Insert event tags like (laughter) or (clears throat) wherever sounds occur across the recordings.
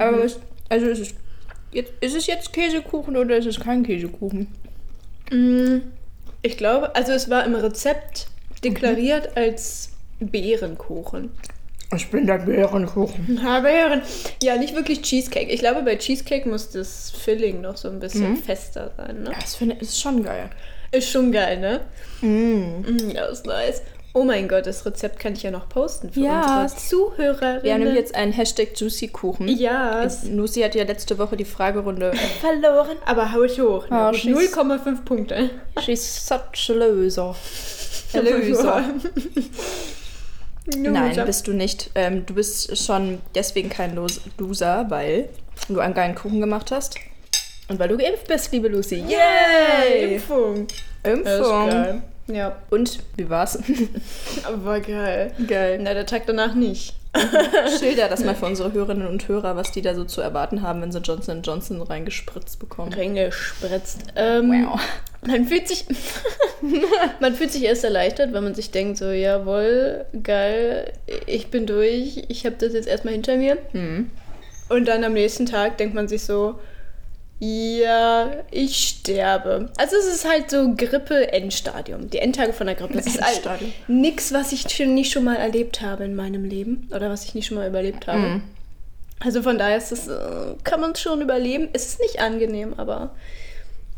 Aber es, also ist es, jetzt, ist es jetzt Käsekuchen oder ist es kein Käsekuchen? Mm, Ich glaube, also es war im Rezept deklariert als Beerenkuchen. Ich bin der Bärenkuchen. Ja, Beeren. Ja, nicht wirklich Cheesecake. Ich glaube, bei Cheesecake muss das Filling noch so ein bisschen fester sein, ne? Das finde ist schon geil. Ist schon geil, ne? Mm, Ja, ist nice. Oh mein Gott, das Rezept kann ich ja noch posten für Ja. unsere Zuhörerinnen. Wir haben nämlich jetzt einen Hashtag Juicy-Kuchen. Ja, Lucy hat ja letzte Woche die Fragerunde. (laughs) verloren. Aber hau ich hoch. Ne? Oh, Mit she's- 0,5 Punkte. She's such a loser. A (laughs) loser. (laughs) Nein, bist du nicht. Ähm, du bist schon deswegen kein Los Loser, weil du einen geilen Kuchen gemacht hast. Und weil du geimpft bist, liebe Lucy. Yay! Impfung. Impfung. Ja, Und wie war's? (laughs) aber geil. Geil. Na, der Tag danach nicht. Schilder das mal für unsere Hörerinnen und Hörer, was die da so zu erwarten haben, wenn sie Johnson Johnson reingespritzt bekommen. Reingespritzt. Ähm, Wow. Man fühlt sich, (laughs) man fühlt sich erst erleichtert, weil man sich denkt so, jawohl, geil, ich bin durch, ich habe das jetzt erstmal hinter mir. Hm. Und dann am nächsten Tag denkt man sich so, ja, ich sterbe. Also es ist halt so Grippe-Endstadium. Die Endtage von der Grippe. Es ist halt Endstadium. nix, was ich nicht schon mal erlebt habe in meinem Leben. Oder was ich nicht schon mal überlebt habe. Mhm. Also von daher ist es, äh, kann man es schon überleben. Es ist nicht angenehm, aber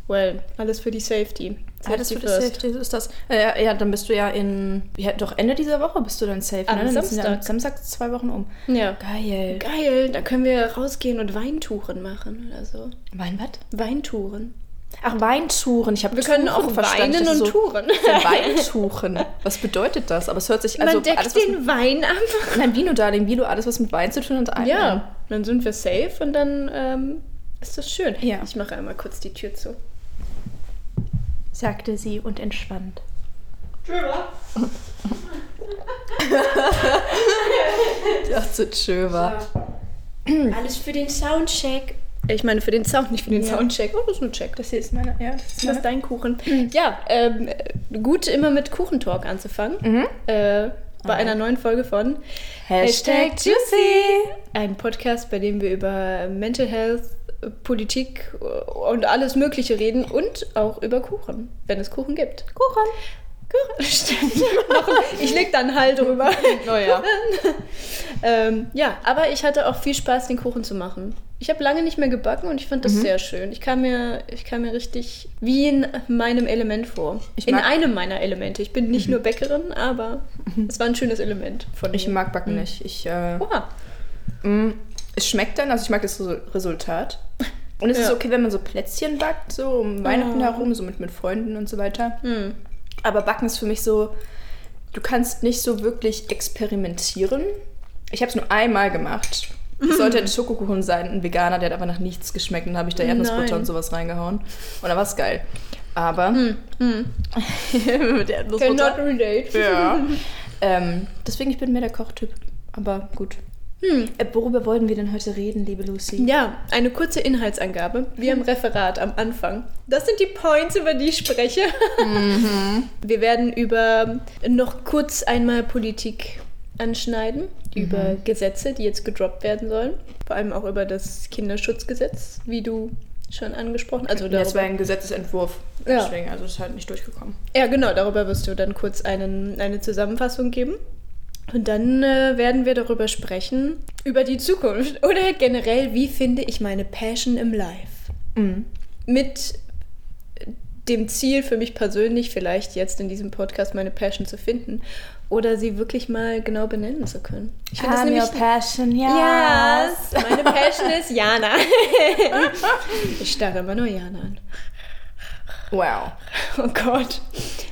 well, alles für die Safety. Ja, Safety das Safety, ist das. Äh, ja, ja, dann bist du ja in. Ja, doch Ende dieser Woche bist du dann safe. Am ne? Dann ja Samstag. am Samstag zwei Wochen um. Ja. Geil. Geil, da können wir rausgehen und Weintouren machen oder so. Wein was? Weintouren. Ach, Weintouren. Ich habe Wir können auch verstanden. weinen und so, touren. (laughs) Weintuchen. Was bedeutet das? Aber es hört sich also Man deckt alles, den Wein ab. mit, Nein, Vino, Darling, Vino, alles was mit Wein zu tun hat, ein. Ja, dann sind wir safe und dann ähm, ist das schön. Ja. Ich mache einmal kurz die Tür zu. Sagte sie und entspannt. (laughs) Das ist schön war. Alles für den Soundcheck. Ich meine für den Sound, nicht für den Ja. Soundcheck. Oh, das ist ein Check. Das hier ist meine, ja, das ist Das ist dein Kuchen. (clears throat) Ja, ähm, gut immer mit Kuchentalk anzufangen. Mhm. Äh, bei einer neuen Folge von Hashtag Juicy. Ein Podcast, bei dem wir über Mental Health, Politik und alles Mögliche reden und auch über Kuchen, wenn es Kuchen gibt. Kuchen. Kuchen, (laughs) stimmt. Ich leg dann halt drüber. (laughs) Oh ja. ähm, ja, aber ich hatte auch viel Spaß, den Kuchen zu machen. Ich habe lange nicht mehr gebacken und ich fand Mhm. das sehr schön. Ich kam, mir, ich kam mir richtig wie in meinem Element vor. Ich in einem meiner Elemente. Ich bin nicht nur Bäckerin, aber es war ein schönes Element von Ich mir. mag Backen nicht. Ich, äh, Oha. mm, es schmeckt dann, also ich mag das Resu- Resultat. Und es ist Ja. okay, wenn man so Plätzchen backt, so um Weihnachten herum, so mit, mit Freunden und so weiter. Hm. Aber Backen ist für mich so, du kannst nicht so wirklich experimentieren. Ich habe es nur einmal gemacht. Es sollte ein Schokokuchen sein, ein Veganer, der hat aber nach nichts geschmeckt. Und dann habe ich da Erdnussbutter und sowas reingehauen. Und dann war es geil. Aber Hm. (laughs) mit der Cannot Erdnussbutter. relate. Ja. (laughs) ähm, deswegen, ich bin mehr der Kochtyp. Aber gut. Hm. Äh, worüber wollten wir denn heute reden, liebe Lucy? Ja, eine kurze Inhaltsangabe, wie im Referat am Anfang. Das sind die Points, über die ich spreche. (laughs) Wir werden über noch kurz einmal Politik anschneiden, über Gesetze, die jetzt gedroppt werden sollen. Vor allem auch über das Kinderschutzgesetz, wie du schon angesprochen Also Das war ein Gesetzesentwurf. Ja. Deswegen, also ist halt nicht durchgekommen. ja, genau, darüber wirst du dann kurz einen, eine Zusammenfassung geben. Und dann äh, werden wir darüber sprechen, über die Zukunft. (laughs) Oder generell, wie finde ich meine Passion im Life? Mhm. mit dem Ziel für mich persönlich, vielleicht jetzt in diesem Podcast meine Passion zu finden oder sie wirklich mal genau benennen zu können. Ich finde das nämlich. passion, Yes! Meine Passion ist Jana. (laughs) ich starre immer nur Jana an. Wow. Oh Gott.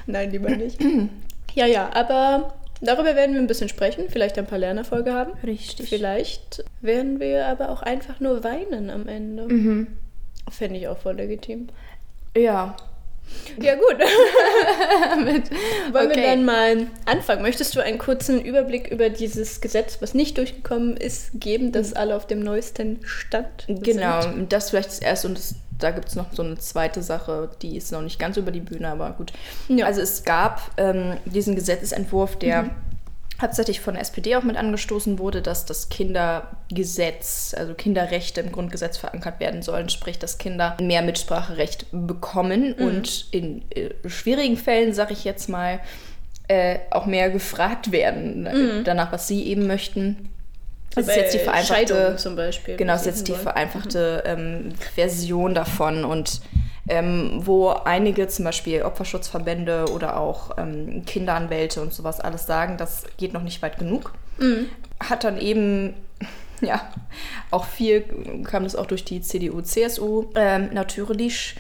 Nein, lieber nicht. (clears throat) Ja, ja, aber Darüber werden wir ein bisschen sprechen, vielleicht ein paar Lernerfolge haben. Richtig. Vielleicht werden wir aber auch einfach nur weinen am Ende. Mhm. Fände ich auch voll legitim. Ja. Ja, gut. (laughs) (laughs) Mit, Wollen wir okay. dann mal anfangen? Möchtest du einen kurzen Überblick über dieses Gesetz, was nicht durchgekommen ist, geben, dass alle auf dem neuesten Stand Genau, sind? das vielleicht das erste und das, da gibt es noch so eine zweite Sache, die ist noch nicht ganz über die Bühne, aber gut. Ja. Also es gab ähm, diesen Gesetzesentwurf, der hauptsächlich von der SPD auch mit angestoßen wurde, dass das Kindergesetz, also Kinderrechte im Grundgesetz verankert werden sollen, sprich, dass Kinder mehr Mitspracherecht bekommen und in äh, schwierigen Fällen, sage ich jetzt mal, äh, auch mehr gefragt werden äh, danach, was sie eben möchten. Das ist jetzt die vereinfachte Scheidung zum Beispiel. Genau, das ist jetzt die vereinfachte ähm, Version davon und ähm, wo einige zum Beispiel Opferschutzverbände oder auch ähm, Kinderanwälte und sowas alles sagen, das geht noch nicht weit genug. Hat dann eben, (laughs) ja, auch viel, kam das auch durch die CDU, CSU ähm, natürlich,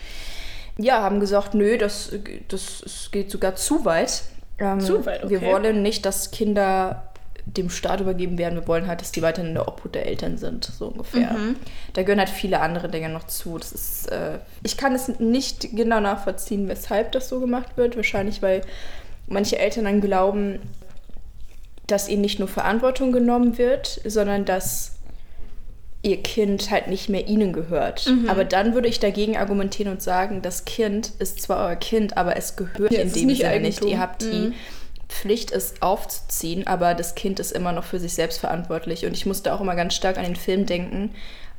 ja, haben gesagt, nö, das, das, geht sogar zu weit. Ähm, Zu weit, Wir okay. wollen nicht, dass Kinder dem Staat übergeben werden. Wir wollen halt, dass die weiterhin in der Obhut der Eltern sind, so ungefähr. Mhm. Da gehören halt viele andere Dinge noch zu. Das ist, äh, ich kann es nicht genau nachvollziehen, weshalb das so gemacht wird. Wahrscheinlich, weil manche Eltern dann glauben, dass ihnen nicht nur Verantwortung genommen wird, sondern dass ihr Kind halt nicht mehr ihnen gehört. Mhm. Aber dann würde ich dagegen argumentieren und sagen, das Kind ist zwar euer Kind, aber es gehört Ja, in dem nicht Sinne nicht. Eigentum. Ihr habt die Mhm. Pflicht, es aufzuziehen, aber das Kind ist immer noch für sich selbst verantwortlich. Und ich musste auch immer ganz stark an den Film denken,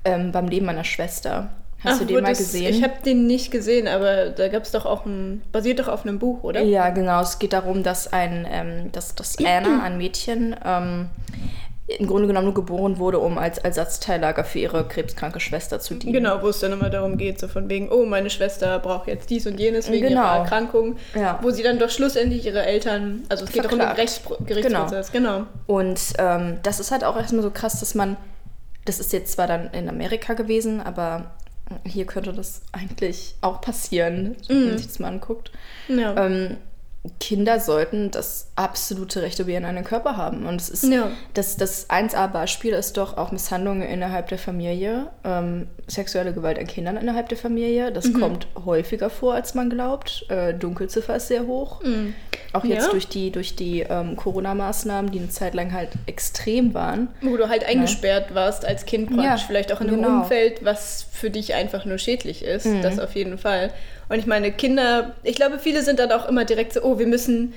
ähm, beim Leben meiner Schwester. Hast du Ach, den wo mal das, gesehen? Ich habe den nicht gesehen, aber da gab es doch auch ein, basiert doch auf einem Buch, oder? Ja, genau. Es geht darum, dass ein, ähm, dass, dass Anna, ein Mädchen, ähm, im Grunde genommen nur geboren wurde, um als Ersatzteillager für ihre krebskranke Schwester zu dienen. Genau, wo es dann immer darum geht, so von wegen, oh, meine Schwester braucht jetzt dies und jenes wegen Genau. ihrer Erkrankung, Ja. wo sie dann doch schlussendlich ihre Eltern, also es geht doch um den Verklagt. Rechtspro Gerichtsprozess, genau. Und ähm, das ist halt auch erstmal so krass, dass man, das ist jetzt zwar dann in Amerika gewesen, aber hier könnte das eigentlich auch passieren, wenn man sich das mal anguckt. Ja. Ähm, Kinder sollten das absolute Recht über ihren eigenen Körper haben. Und es ist Ja. das, das 1a-Beispiel ist doch auch Misshandlungen innerhalb der Familie, ähm, sexuelle Gewalt an Kindern innerhalb der Familie. Das Mhm. kommt häufiger vor, als man glaubt. Äh, Dunkelziffer ist sehr hoch. Auch jetzt Mhm. Ja. durch die, durch die ähm, Corona-Maßnahmen, die eine Zeit lang halt extrem waren. Wo du halt eingesperrt warst als Kind praktisch, Ja, vielleicht auch in einem genau. Umfeld, was für dich einfach nur schädlich ist. Mhm. Das auf jeden Fall. Und ich meine, Kinder, ich glaube, viele sind dann auch immer direkt so, oh, wir müssen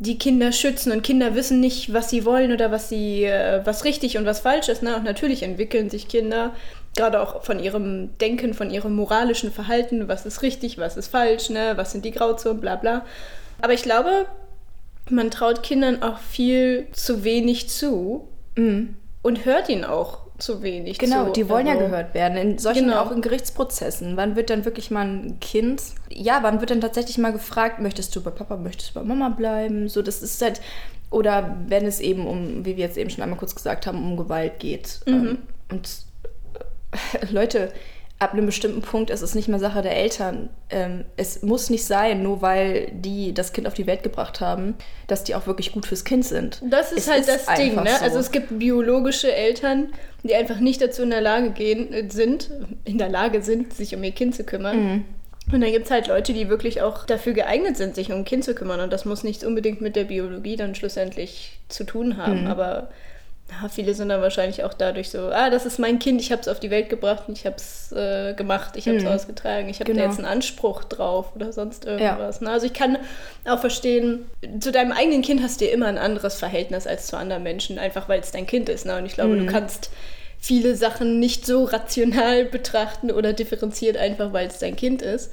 die Kinder schützen und Kinder wissen nicht, was sie wollen oder was sie, äh, was richtig und was falsch ist. Ne? Und natürlich entwickeln sich Kinder, gerade auch von ihrem Denken, von ihrem moralischen Verhalten, was ist richtig, was ist falsch, ne? was sind die Grauzonen, bla bla. Aber ich glaube, man traut Kindern auch viel zu wenig zu und hört ihnen auch zu wenig. Genau, zu. die wollen ja Also- gehört werden. In solchen, Genau. auch in Gerichtsprozessen. Wann wird dann wirklich mal ein Kind, ja, wann wird dann tatsächlich mal gefragt, möchtest du bei Papa, möchtest du bei Mama bleiben? So, das ist halt, oder wenn es eben um, wie wir jetzt eben schon einmal kurz gesagt haben, um Gewalt geht. Mhm. Ähm, Und äh, (laughs) Leute, ab einem bestimmten Punkt ist es nicht mehr Sache der Eltern. Ähm, es muss nicht sein, nur weil die das Kind auf die Welt gebracht haben, dass die auch wirklich gut fürs Kind sind. Das ist Es halt ist das Ding, ne? so. Also es gibt biologische Eltern, die einfach nicht dazu in der Lage gehen, äh, sind, in der Lage sind, sich um ihr Kind zu kümmern. Mhm. Und dann gibt es halt Leute, die wirklich auch dafür geeignet sind, sich um ein Kind zu kümmern. Und das muss nichts unbedingt mit der Biologie dann schlussendlich zu tun Mhm. haben. Aber ja, viele sind dann wahrscheinlich auch dadurch so, ah, das ist mein Kind, ich habe es auf die Welt gebracht, ich habe es äh, gemacht, ich habe es Mhm. ausgetragen, ich habe Genau. da jetzt einen Anspruch drauf oder sonst irgendwas. Ne? Also ich kann auch verstehen, zu deinem eigenen Kind hast du ja immer ein anderes Verhältnis als zu anderen Menschen, einfach weil es dein Kind ist. Ne? Und ich glaube, Mhm. du kannst viele Sachen nicht so rational (laughs) betrachten oder differenziert, einfach weil es dein Kind ist.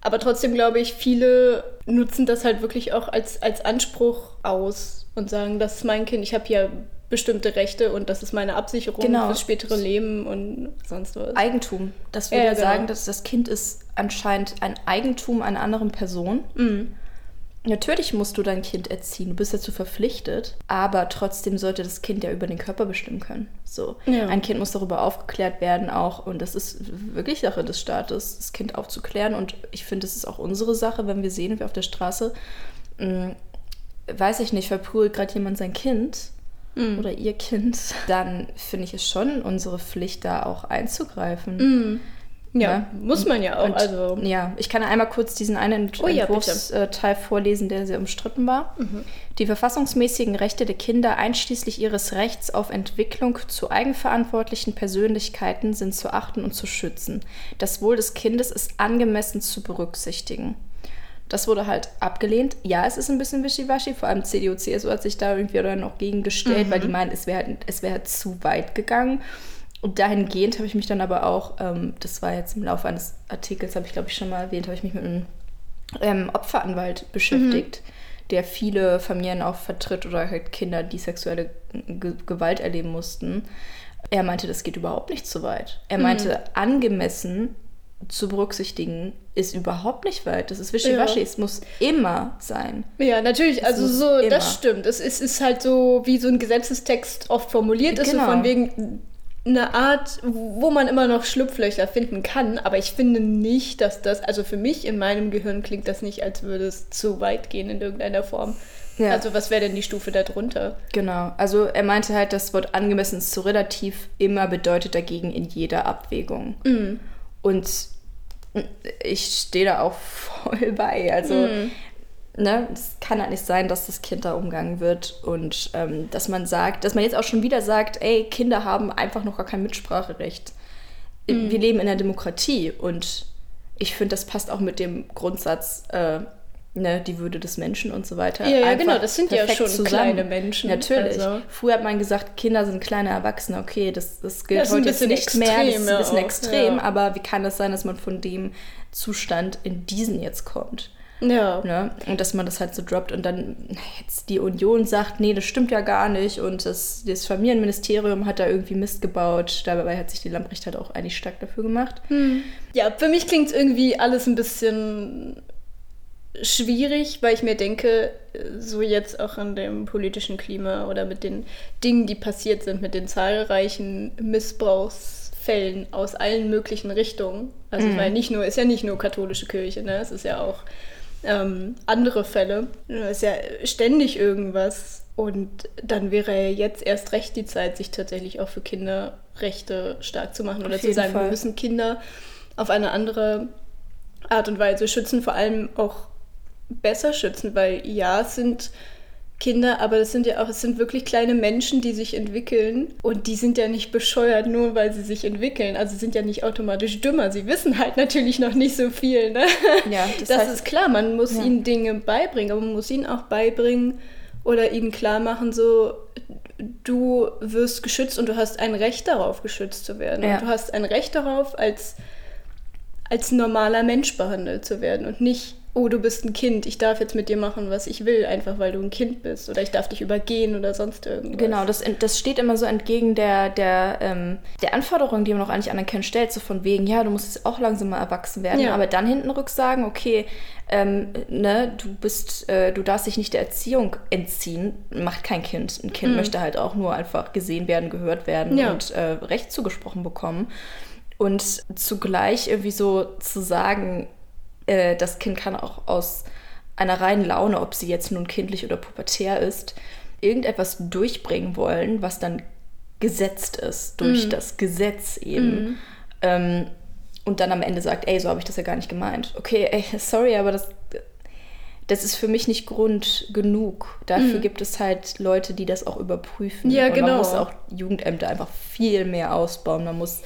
Aber trotzdem glaube ich, viele nutzen das halt wirklich auch als, als Anspruch aus und sagen, das ist mein Kind, ich habe hier bestimmte Rechte und das ist meine Absicherung Genau. fürs spätere Leben und sonst was. Eigentum. Das würde ja, ja, sagen, genau. dass das Kind ist anscheinend ein Eigentum einer anderen Person. Mhm. Natürlich musst du dein Kind erziehen, du bist dazu verpflichtet, aber trotzdem sollte das Kind ja über den Körper bestimmen können. So, Ja. ein Kind muss darüber aufgeklärt werden auch und das ist wirklich Sache des Staates, das Kind aufzuklären und ich finde, es ist auch unsere Sache, wenn wir sehen, wer auf der Straße mh, weiß ich nicht, verprügelt gerade jemand sein Kind Mhm. oder ihr Kind, (laughs) dann finde ich es schon unsere Pflicht, da auch einzugreifen. Mhm. Ja, Ne? muss man ja auch. Und, also, Ja, ich kann einmal kurz diesen einen Oh ja, Entwurfsteil vorlesen, der sehr umstritten war. Mhm. Die verfassungsmäßigen Rechte der Kinder, einschließlich ihres Rechts auf Entwicklung zu eigenverantwortlichen Persönlichkeiten, sind zu achten und zu schützen. Das Wohl des Kindes ist angemessen zu berücksichtigen. Das wurde halt abgelehnt. Ja, es ist ein bisschen wischiwaschi, vor allem CDU, CSU hat sich da irgendwie dann auch gegen gestellt, weil die Mhm. meinen, es wäre halt, es wäre halt zu weit gegangen. Und dahingehend habe ich mich dann aber auch, ähm, das war jetzt im Laufe eines Artikels, habe ich glaube ich schon mal erwähnt, habe ich mich mit einem ähm, Opferanwalt beschäftigt, der viele Familien auch vertritt oder halt Kinder, die sexuelle Ge Gewalt erleben mussten. Er meinte, das geht überhaupt nicht so weit. Er meinte, angemessen zu berücksichtigen ist überhaupt nicht weit. Das ist wischiwaschi. Ja. Es muss immer sein. ja, natürlich, also muss so, immer. das stimmt. Es ist, ist halt so, wie so ein Gesetzestext oft formuliert ist, so Genau. von wegen eine Art, wo man immer noch Schlupflöcher finden kann, aber ich finde nicht, dass das, also für mich in meinem Gehirn klingt das nicht, als würde es zu weit gehen in irgendeiner Form. Ja. Also was wäre denn die Stufe darunter? Genau. Also er meinte halt, das Wort angemessen ist so relativ immer bedeutet dagegen in jeder Abwägung. Und ich stehe da auch (laughs) voll bei. Also, ne, es kann halt nicht sein, dass das Kind da umgangen wird und ähm, dass man sagt, dass man jetzt auch schon wieder sagt, ey, Kinder haben einfach noch gar kein Mitspracherecht. Wir leben in der Demokratie und ich finde, das passt auch mit dem Grundsatz, äh, ne, die Würde des Menschen und so weiter. Ja, ja, genau, das sind ja schon kleine Menschen, Natürlich. also. Früher hat man gesagt, Kinder sind kleine Erwachsene. Okay, das, das gilt Das heute jetzt nicht mehr. Das ist ein extrem, bisschen auch, extrem, ja. aber wie kann es sein, dass man von dem Zustand in diesen jetzt kommt? Ja. Ne? Und dass man das halt so droppt und dann jetzt die Union sagt, nee, das stimmt ja gar nicht und das, das Familienministerium hat da irgendwie Mist gebaut. Dabei hat sich die Lamprecht halt auch eigentlich stark dafür gemacht. Ja, für mich klingt es irgendwie alles ein bisschen schwierig, weil ich mir denke, so jetzt auch an dem politischen Klima oder mit den Dingen, die passiert sind, mit den zahlreichen Missbrauchsfällen aus allen möglichen Richtungen. Also weil nicht nur, ist ja nicht nur katholische Kirche, ne? Es ist ja auch ähm, andere Fälle. Es ist ja ständig irgendwas. Und dann wäre ja jetzt erst recht die Zeit, sich tatsächlich auch für Kinderrechte stark zu machen oder zu sagen, wir Fall. müssen Kinder auf eine andere Art und Weise schützen, vor allem auch besser schützen, weil ja, es sind Kinder, aber das sind ja auch, es sind wirklich kleine Menschen, die sich entwickeln und die sind ja nicht bescheuert, nur weil sie sich entwickeln. Also sind ja nicht automatisch dümmer. Sie wissen halt natürlich noch nicht so viel. Ne? Ja, (laughs) das, das heißt- ist klar, man muss Ja. ihnen Dinge beibringen, aber man muss ihnen auch beibringen oder ihnen klar machen, so du wirst geschützt und du hast ein Recht darauf, geschützt zu werden. Ja. Und du hast ein Recht darauf, als als normaler Mensch behandelt zu werden und nicht, oh, du bist ein Kind, ich darf jetzt mit dir machen, was ich will, einfach weil du ein Kind bist oder ich darf dich übergehen oder sonst irgendwas. Genau, das, das steht immer so entgegen der, der, ähm, der Anforderung, die man auch eigentlich an ein Kind stellt, so von wegen, ja, du musst jetzt auch langsam mal erwachsen werden, Ja. aber dann hinten rück sagen, okay, ähm, ne, du bist, äh, du darfst dich nicht der Erziehung entziehen, macht kein Kind. Ein Kind möchte halt auch nur einfach gesehen werden, gehört werden Mhm. Ja. und äh, Recht zugesprochen bekommen. Und zugleich irgendwie so zu sagen, äh, das Kind kann auch aus einer reinen Laune, ob sie jetzt nun kindlich oder pubertär ist, irgendetwas durchbringen wollen, was dann gesetzt ist durch das Gesetz eben. Ähm, und dann am Ende sagt, ey, so habe ich das ja gar nicht gemeint. Okay, ey, sorry, aber das, das ist für mich nicht Grund genug. Dafür gibt es halt Leute, die das auch überprüfen. Ja, und genau. Man muss auch Jugendämter einfach viel mehr ausbauen. Man muss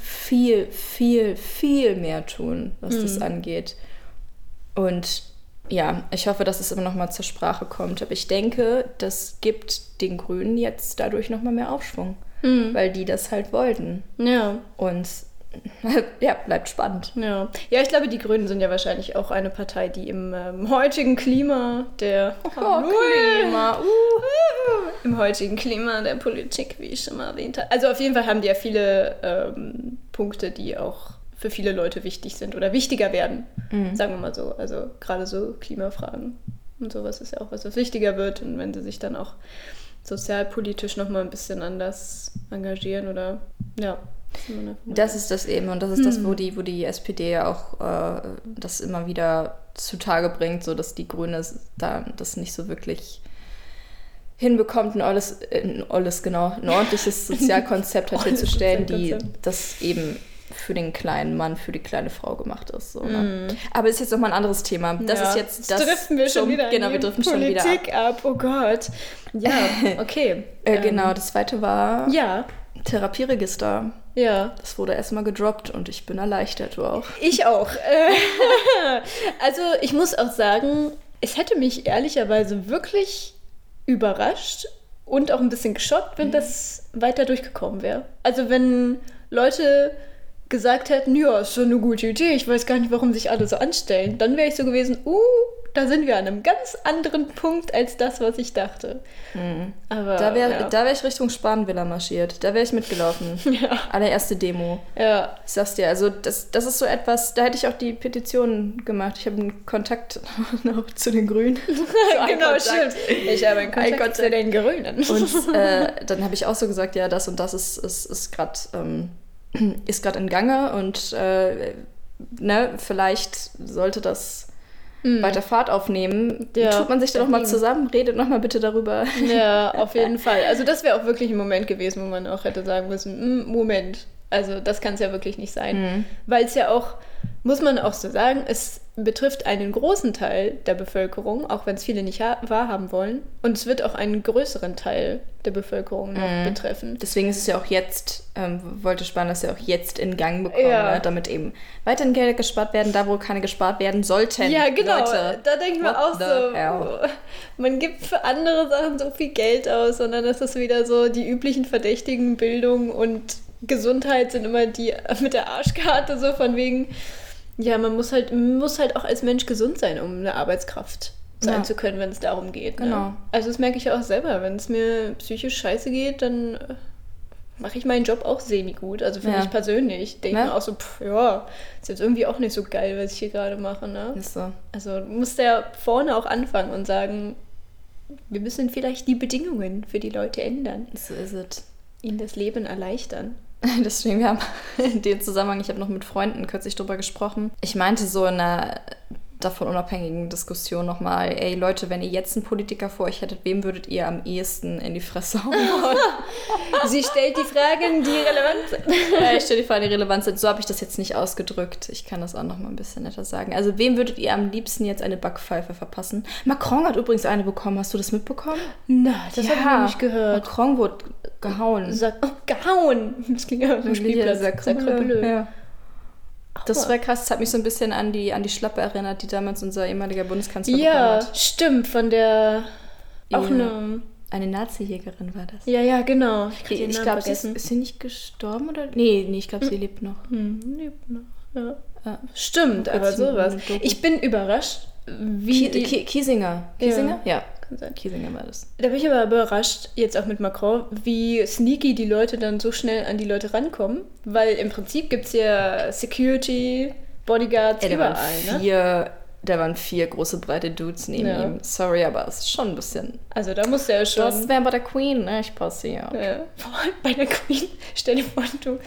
viel, viel, viel mehr tun, was das angeht. Und ja, ich hoffe, dass es immer noch mal zur Sprache kommt. Aber ich denke, das gibt den Grünen jetzt dadurch noch mal mehr Aufschwung, weil die das halt wollten. Ja, Und ja, bleibt spannend. ja. Ja, ich glaube, die Grünen sind ja wahrscheinlich auch eine Partei, die im ähm, heutigen Klima der Oh, Klima, uh. im heutigen Klima der Politik, wie ich schon mal erwähnt habe. Also auf jeden Fall haben die ja viele ähm, Punkte, die auch für viele Leute wichtig sind oder wichtiger werden, sagen wir mal so. Also gerade so Klimafragen und sowas ist ja auch was, was wichtiger wird. Und wenn sie sich dann auch sozialpolitisch nochmal ein bisschen anders engagieren oder ja. Das ist das eben und das ist das, wo die, wo die SPD ja auch äh, das immer wieder zutage bringt, so dass die Grüne da das nicht so wirklich hinbekommt, ein olles, ein olles genau, ein ordentliches (laughs) Sozialkonzept halt Olles hinzustellen, die das eben für den kleinen Mann, für die kleine Frau gemacht ist. So, ne? Aber ist jetzt nochmal ein anderes Thema. Das Ja. ist jetzt das. driften wir schon zum- wieder Genau, wir driften schon wieder ab. Politik ab. Oh Gott. Ja, (laughs) okay. Äh, Ähm, genau, das zweite war Ja, Therapieregister. Ja. Das wurde erstmal gedroppt und ich bin erleichtert, du auch. Ich auch. (laughs) Also ich muss auch sagen, es hätte mich ehrlicherweise wirklich überrascht und auch ein bisschen geschockt, wenn das weiter durchgekommen wäre. Also wenn Leute gesagt hätten, ja, ist schon eine gute Idee, ich weiß gar nicht, warum sich alle so anstellen, dann wäre ich so gewesen, uh, da sind wir an einem ganz anderen Punkt als das, was ich dachte. Aber Da wäre ja. da wär ich Richtung Spanvilla marschiert. Da wäre ich mitgelaufen. (laughs) Ja. Allererste Demo. ja. Ich sag's dir, also das, das ist so etwas, da hätte ich auch die Petition gemacht. Ich habe einen Kontakt (laughs) noch zu den Grünen. (laughs) Ein genau, stimmt. Ich habe einen Kontakt, Kontakt. zu den Grünen. Und äh, dann habe ich auch so gesagt, ja, das und das ist, ist, ist gerade ähm, (clears throat) ist gerade in Gange und äh, ne, vielleicht sollte das weiter Fahrt aufnehmen. Hm. Ja, Tut man sich da noch mal dagegen. zusammen, redet noch mal bitte darüber. Ja, (laughs) auf jeden Fall. Also das wäre auch wirklich ein Moment gewesen, wo man auch hätte sagen müssen, "Hm, Moment, also das kann es ja wirklich nicht sein. Weil es ja auch, muss man auch so sagen, es betrifft einen großen Teil der Bevölkerung, auch wenn es viele nicht ha- wahrhaben wollen. Und es wird auch einen größeren Teil der Bevölkerung noch betreffen. Deswegen ist es ja auch jetzt, ähm, wollte Spahn das ja auch jetzt in Gang bekommen, Ja. ne, damit eben weiterhin Gelder gespart werden, da wo keine gespart werden sollten. Ja, genau. Leute. Da denke ich mir What auch so, hell? man gibt für andere Sachen so viel Geld aus und dann ist das wieder so, die üblichen Verdächtigen, Bildung und Gesundheit sind immer die mit der Arschkarte, so von wegen, ja, man muss halt, man muss halt auch als Mensch gesund sein, um eine Arbeitskraft sein Ja. zu können, wenn es darum geht. Ne? Genau. Also das merke ich ja auch selber, wenn es mir psychisch scheiße geht, dann äh, mache ich meinen Job auch semi-gut, also für Ja. mich persönlich. Denke Ne? mir auch so, pff, ja, ist jetzt irgendwie auch nicht so geil, was ich hier gerade mache, ne? Ist so. Also du musst ja vorne auch anfangen und sagen, wir müssen vielleicht die Bedingungen für die Leute ändern, So ist es. ihnen das Leben erleichtern. (laughs) Deswegen, wir haben (laughs) in dem Zusammenhang, ich habe noch mit Freunden kürzlich drüber gesprochen. Ich meinte so in einer davon unabhängigen Diskussion nochmal, ey Leute, wenn ihr jetzt einen Politiker vor euch hättet, wem würdet ihr am ehesten in die Fresse hauen wollen? (laughs) Sie stellt die Fragen, die relevant sind. Ja, (laughs) ich stelle die Frage, die relevant sind. So habe ich das jetzt nicht ausgedrückt. Ich kann das auch noch mal ein bisschen netter sagen. Also, wem würdet ihr am liebsten jetzt eine Backpfeife verpassen? Macron hat übrigens eine bekommen. Hast du das mitbekommen? Na, das habe ich nicht gehört. Macron wurde gehauen. Oh, gehauen. Das klingt ja dem Spielplatz. Sacre-bleu. Ja. Das war krass. Das hat mich so ein bisschen an die, an die Schlappe erinnert, die damals unser ehemaliger Bundeskanzler Ja, hat. stimmt, von der auch Ja. eine. Eine Nazi-Jägerin war das. Ja, ja, genau. Ich, ich glaube, sie ist, ist sie nicht gestorben oder? Nee, nee, ich glaube, sie lebt noch. Hm, lebt noch, ja. Ja. Stimmt, aber sowas. Ich bin überrascht, wie Ki die, Ki Kiesinger. Kiesinger? Ja. Kann sein. Kiesinger war das. Da bin ich aber überrascht, jetzt auch mit Macron, wie sneaky die Leute dann so schnell an die Leute rankommen. Weil im Prinzip gibt es ja Security, Bodyguards Ey, da waren ne? vier, da waren vier große breite Dudes neben Ja. ihm. Sorry, aber es ist schon ein bisschen. Also da muss der schon. Das wäre bei der Queen, ne? Ich passe ja. ja. Vor allem bei der Queen, stell dir vor, du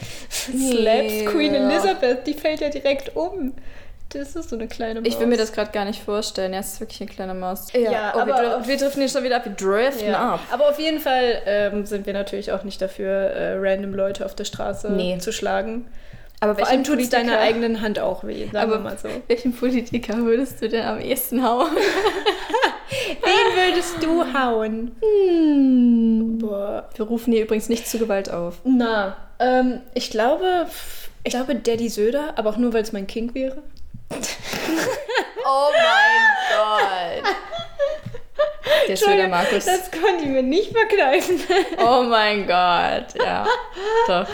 Nee, slaps Queen ja. Elizabeth, die fällt ja direkt um. Das ist so eine kleine Maus. Ich will mir das gerade gar nicht vorstellen. Er ist wirklich eine kleine Maus. Ja, oh, aber wir, wir driften hier schon wieder ab. Wir driften ja. ab. Aber auf jeden Fall ähm, sind wir natürlich auch nicht dafür, äh, random Leute auf der Straße Nee. zu schlagen. Aber Vor allem tut es deiner eigenen Hand auch weh, sagen Aber wir mal so. welchen Politiker würdest du denn am ehesten hauen? (laughs) Wen würdest du hauen? Hm. Boah. Wir rufen hier übrigens nicht zu Gewalt auf. Na, ähm, ich glaube, ich glaube Daddy Söder, aber auch nur, weil es mein King wäre. (laughs) Oh mein Gott. Der wieder Markus. Das konnte ich mir nicht verkneifen. Oh mein Gott, ja. Doch.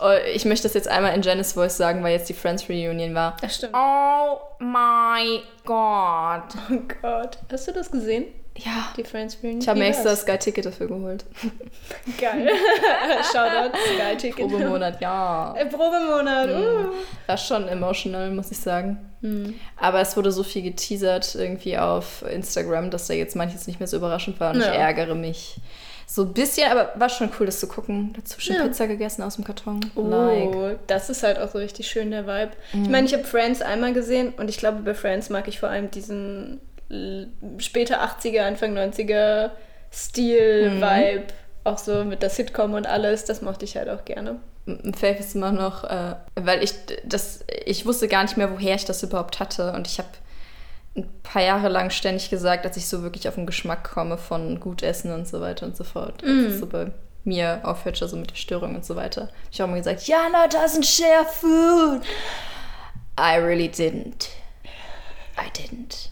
Oh, ich möchte das jetzt einmal in Janice Voice sagen, weil jetzt die Friends Reunion war. Das stimmt. Oh my God. Oh Gott. Hast du das gesehen? Ja. Die Friends Reunion? Ich habe mir extra Sky-Ticket dafür geholt. Geil. (laughs) Shoutout Sky Ticket. Probemonat, ja. Äh, Probemonat. Uh. War schon emotional, muss ich sagen. Aber es wurde so viel geteasert irgendwie auf Instagram, dass da jetzt manches nicht mehr so überraschend war. Und Ja. ich ärgere mich So ein bisschen, aber war schon cool, das zu gucken. Dazu schon Ja. Pizza gegessen aus dem Karton. Oh, Like. das ist halt auch so richtig schön, der Vibe. Ich meine, ich habe Friends einmal gesehen und ich glaube, bei Friends mag ich vor allem diesen später 80er, Anfang 90er Stil-Vibe. Auch so mit der Sitcom und alles, das mochte ich halt auch gerne. Ein Fave ist immer noch, äh, weil ich das, ich wusste gar nicht mehr, woher ich das überhaupt hatte. Und ich habe ein paar Jahre lang ständig gesagt, dass ich so wirklich auf den Geschmack komme von gut essen und so weiter und so fort. Als es so bei mir aufhört, so mit der Störung und so weiter. Ich habe immer gesagt, Jana doesn't share food. I really didn't. I didn't.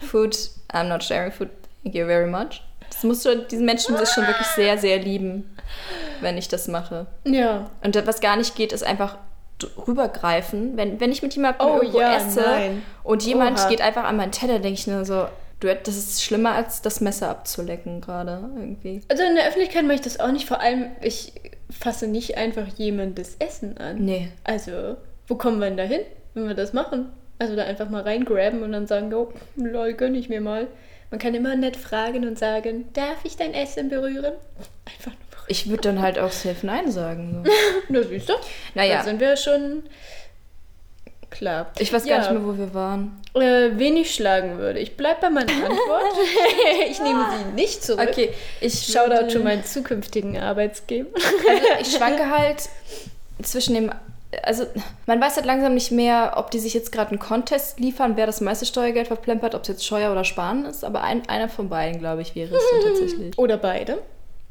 Food, I'm not sharing food. Thank you very much. Das musst du, diesen Menschen muss ich schon wirklich sehr, sehr lieben, wenn ich das mache. Ja. Und was gar nicht geht, ist einfach rübergreifen. Wenn, wenn ich mit jemandem Oh irgendwo ja, esse nein. und jemand Oha. geht einfach an meinen Teller, denke ich nur so, du, das ist schlimmer als das Messer abzulecken gerade irgendwie. Also in der Öffentlichkeit mache ich das auch nicht. Vor allem, ich fasse nicht einfach jemandes Essen an. Nee. Also, wo kommen wir denn da hin, wenn wir das machen? Also da einfach mal reingraben und dann sagen, oh, lol, gönn ich mir mal. Man kann immer nett fragen und sagen, darf ich dein Essen berühren? Einfach nur berühren. Ich würde dann halt auch safe Nein sagen. So. (laughs) Na, siehst du? Naja. Da sind wir schon klar. Ich weiß Ja. gar nicht mehr, wo wir waren. Äh, wen ich schlagen würde. Ich bleibe bei meiner (laughs) Antwort. ich nehme sie nicht zurück. Okay, ich Shoutout würde- zu meinen zukünftigen Arbeitsgeber. Also ich schwanke halt zwischen dem. Also, man weiß halt langsam nicht mehr, ob die sich jetzt gerade einen Contest liefern, wer das meiste Steuergeld verplempert, ob es jetzt Steuer oder Sparen ist. Aber ein, einer von beiden, glaube ich, wäre es dann tatsächlich. Oder beide.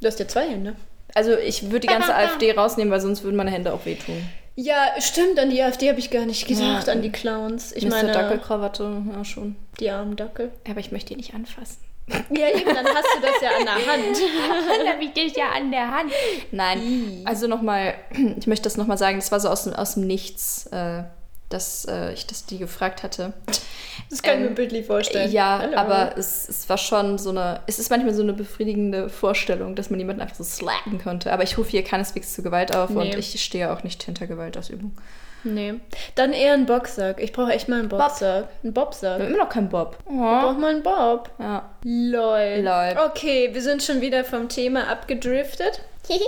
Du hast ja zwei Hände. Also, ich würde die ganze (laughs) AfD rausnehmen, weil sonst würden meine Hände auch wehtun. Ja, stimmt, an die AfD habe ich gar nicht gedacht, Ja. an die Clowns. Ich Mr. meine, Dackelkrawatte, ja schon. die armen Dackel. Aber ich möchte die nicht anfassen. Ja, eben, dann hast du das ja an der Hand. (laughs) Dann habe ich dich ja an der Hand. Nein, also nochmal, ich möchte das nochmal sagen, das war so aus, dem- aus dem Nichts, äh, dass äh, ich das die gefragt hatte. Das kann ich Ähm, mir bildlich vorstellen. Ja, Hallo. aber es, es war schon so eine, es ist manchmal so eine befriedigende Vorstellung, dass man jemanden einfach so slacken könnte. Aber ich rufe hier keineswegs zu Gewalt auf Nee. und ich stehe auch nicht hinter Gewaltausübung. Nee. Dann eher ein Boxsack. Ich brauche echt mal einen Boxsack. Ein Wir Bobsack. haben immer noch keinen Bob. Ich brauche mal einen Bob. Ja. Lol. Lol. Okay, wir sind schon wieder vom Thema abgedriftet. (laughs)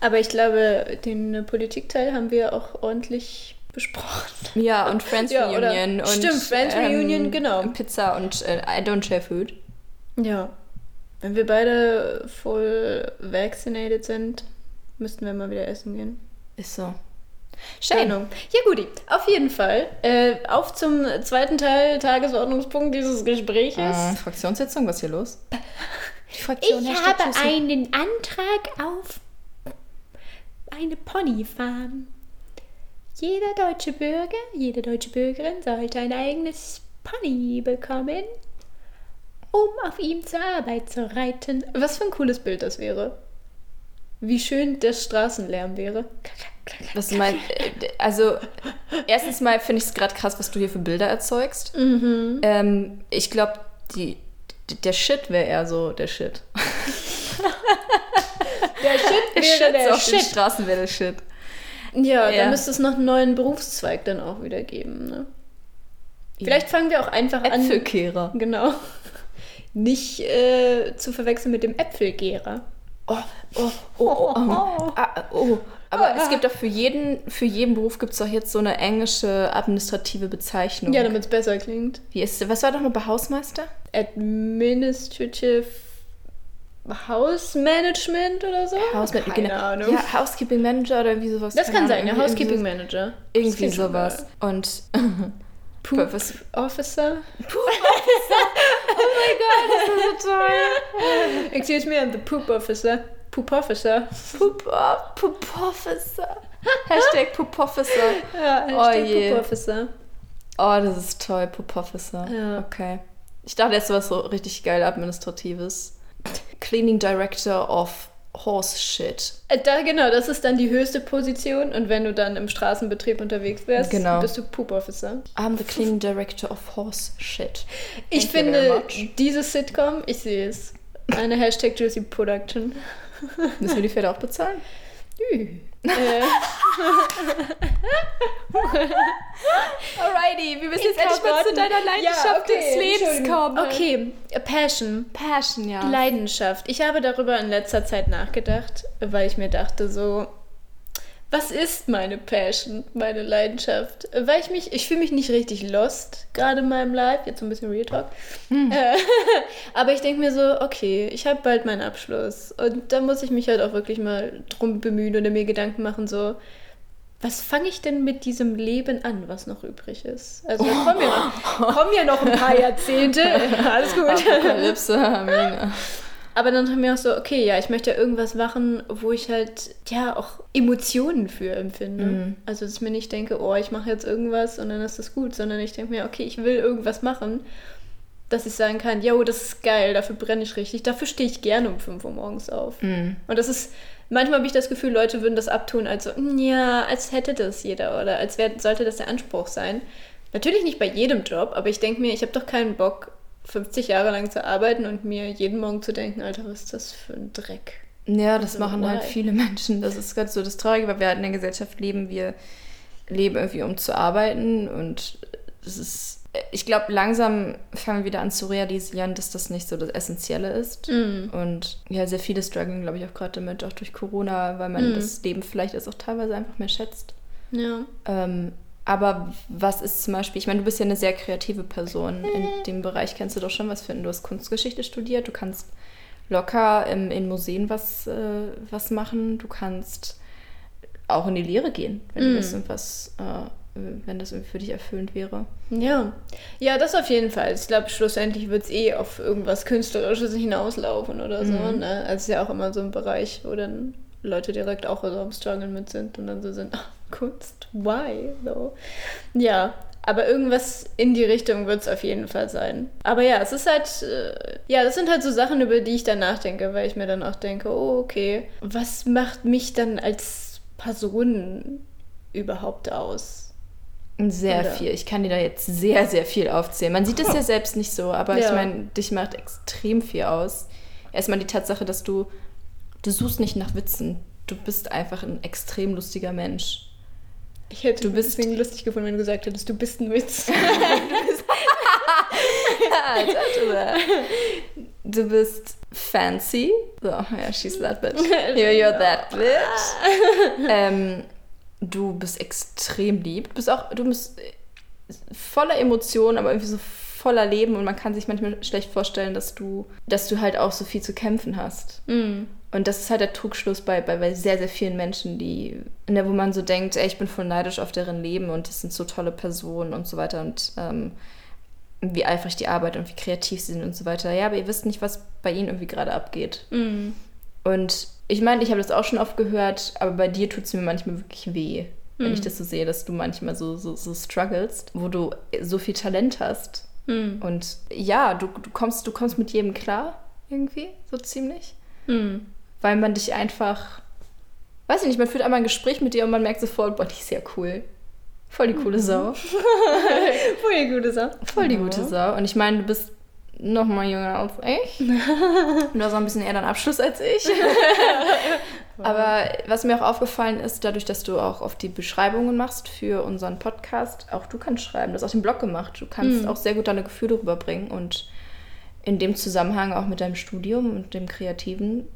Aber ich glaube, den äh, Politikteil haben wir auch ordentlich besprochen. Ja, und Friends Ja, Reunion. Und, ähm, Stimmt, Friends Reunion, genau. Pizza und äh, I don't share food. Ja. Wenn wir beide voll vaccinated sind, müssten wir mal wieder essen gehen. Ist so. Schön. Ja, guti. Auf jeden Fall. Äh, auf zum zweiten Teil, Tagesordnungspunkt dieses Gespräches. Äh, Fraktionssitzung, was ist hier los? Die Fraktion Ich habe Tussi. einen Antrag auf eine Ponyfarm. Jeder deutsche Bürger, jede deutsche Bürgerin sollte ein eigenes Pony bekommen, um auf ihm zur Arbeit zu reiten. Was für ein cooles Bild das wäre. Wie schön der Straßenlärm wäre. Was du meinst, äh, also erstens mal finde ich es gerade krass, was du hier für Bilder erzeugst. Mhm. Ähm, ich glaube, die, der Shit wäre eher so der Shit. Der Shit Der wäre Shit der auf den Shit. Straßen wäre der Shit. Ja, Ja. da müsste es noch einen neuen Berufszweig dann auch wieder geben. Ne? Vielleicht fangen wir auch einfach an. Äpfelkehrer. Genau. Nicht äh, zu verwechseln mit dem Äpfelgärer. Oh, oh, oh, oh, oh. (laughs) Ah, oh. Aber es gibt doch für jeden, für jeden Beruf gibt es doch jetzt so eine englische administrative Bezeichnung. Ja, damit es besser klingt. Wie ist, was war doch noch bei Hausmeister? Administrative House Management oder so? Keine Ahnung. Ja, Housekeeping Manager oder wie sowas. das kann sein, ja. Housekeeping. Manager. Irgendwie sowas. Und (laughs) Poop Was- Officer. (laughs) so toll. (laughs) Excuse me, I'm the Poop Officer. Poop Officer. Poop, oh, Poop Officer. (laughs) Hashtag Poop Officer. Ja, Oh Hashtag je. Poop Officer. Oh, das ist toll, Poop Officer. Ja. Okay. Ich dachte jetzt was so richtig geil Administratives. Cleaning Director of Horse Shit. Äh, Da, genau, das ist dann die höchste Position. Und wenn du dann im Straßenbetrieb unterwegs wärst, Genau. bist du Poop Officer. I'm the Cleaning Director of Horse Shit. Ich Thank very finde, diese Sitcom, ich sehe es, eine Hashtag Juicy Production. Müssen wir die Pferde auch bezahlen? (laughs) Äh, (laughs) Alrighty, wir müssen jetzt endlich mal zu deiner Leidenschaft Ja, okay, des Lebens kommen. Okay, Passion. Passion, ja. Leidenschaft. Ich habe darüber in letzter Zeit nachgedacht, weil ich mir dachte so, was ist meine Passion, meine Leidenschaft? Weil ich mich, ich fühle mich nicht richtig lost, gerade in meinem Life, jetzt so ein bisschen Real Talk. Äh, (laughs) aber ich denke mir so, okay, ich habe bald meinen Abschluss und da muss ich mich halt auch wirklich mal drum bemühen oder mir Gedanken machen, so, was fange ich denn mit diesem Leben an, was noch übrig ist? Also da kommen ja noch, (laughs) kommen ja noch ein paar Jahrzehnte, (laughs) alles gut. Apokalypse, Amina. Aber dann haben wir auch so, okay, ja, ich möchte ja irgendwas machen, wo ich halt, ja, auch Emotionen für empfinde. Mhm. Also, dass ich mir nicht denke, oh, ich mache jetzt irgendwas und dann ist das gut, sondern ich denke mir, okay, ich will irgendwas machen, dass ich sagen kann, yo, das ist geil, dafür brenne ich richtig, dafür stehe ich gerne um 5 Uhr morgens auf. Mhm. Und das ist, manchmal habe ich das Gefühl, Leute würden das abtun, als so, "Mm, ja, als hätte das jeder oder als wär, sollte das der Anspruch sein. Natürlich nicht bei jedem Job, aber ich denke mir, ich habe doch keinen Bock, 50 Jahre lang zu arbeiten und mir jeden Morgen zu denken, Alter, was ist das für ein Dreck? Ja, das Also, machen halt why? viele Menschen. Das ist ganz so das Traurige, weil wir halt in der Gesellschaft leben. Wir leben irgendwie, um zu arbeiten. Und das ist, ich glaube, langsam fangen wir wieder an zu realisieren, dass das nicht so das Essentielle ist. Mhm. Und ja, sehr viele strugglen, glaube ich, auch gerade damit, auch durch Corona, weil man Mhm. das Leben vielleicht jetzt auch teilweise einfach mehr schätzt. Ja. Ähm, aber was ist zum Beispiel, ich meine, du bist ja eine sehr kreative Person. In dem Bereich kannst du doch schon was finden. Du hast Kunstgeschichte studiert, du kannst locker im, in Museen was, äh, was machen, du kannst auch in die Lehre gehen, wenn Mm. das irgendwas, äh, wenn das für dich erfüllend wäre. Ja. Ja, das auf jeden Fall. Ich glaube, schlussendlich wird es eh auf irgendwas Künstlerisches hinauslaufen oder so. Mhm. Ne? Also es ist ja auch immer so ein Bereich, wo dann Leute direkt auch so am Struggle mit sind und dann so sind, ach, Kunst, why? So. Ja, aber irgendwas in die Richtung wird es auf jeden Fall sein. Aber ja, es ist halt, äh, ja, das sind halt so Sachen, über die ich dann nachdenke, weil ich mir dann auch denke, oh, okay, was macht mich dann als Person überhaupt aus? Sehr Oder- viel. Ich kann dir da jetzt sehr, sehr viel aufzählen. Man sieht es ja selbst nicht so, aber ich Ja. meine, dich macht extrem viel aus. Erstmal die Tatsache, dass du, du suchst nicht nach Witzen. Du bist einfach ein extrem lustiger Mensch. Ich hätte Du bist- deswegen lustig gefunden, wenn du gesagt hättest, du bist ein Witz. (laughs) Du bist fancy. So, ja, she's that bitch. You're, you're that bitch. ähm, du bist extrem lieb. Du bist auch, du bist voller Emotionen, aber irgendwie so voller Leben und man kann sich manchmal schlecht vorstellen, dass du, dass du halt auch so viel zu kämpfen hast. Mm. Und das ist halt der Trugschluss bei, bei, bei sehr, sehr vielen Menschen, die, ne, wo man so denkt, ey, ich bin voll neidisch auf deren Leben und das sind so tolle Personen und so weiter und ähm, wie eifrig die arbeiten und wie kreativ sie sind und so weiter. Ja, aber ihr wisst nicht, was bei ihnen irgendwie gerade abgeht. Mm. Und ich meine, ich habe das auch schon oft gehört, aber bei dir tut es mir manchmal wirklich weh, wenn ich das so sehe, dass du manchmal so, so, so strugglest, wo du so viel Talent hast. Mm. Und ja, du, du, kommst, du kommst mit jedem klar, irgendwie, so ziemlich Mm. Weil man dich einfach, weiß ich nicht, man führt einmal ein Gespräch mit dir und man merkt sofort, boah, die ist ja cool. Voll die coole (laughs) Sau. Voll die gute Sache. Voll die gute Sau. Und ich meine, du bist noch mal jünger als ich. (laughs) Du hast auch ein bisschen eher deinen Abschluss als ich. (laughs) Aber was mir auch aufgefallen ist, dadurch, dass du auch oft die Beschreibungen machst für unseren Podcast, auch du kannst schreiben. Du hast auch den Blog gemacht. Du kannst auch sehr gut deine Gefühle rüberbringen. Und in dem Zusammenhang auch mit deinem Studium und dem Kreativen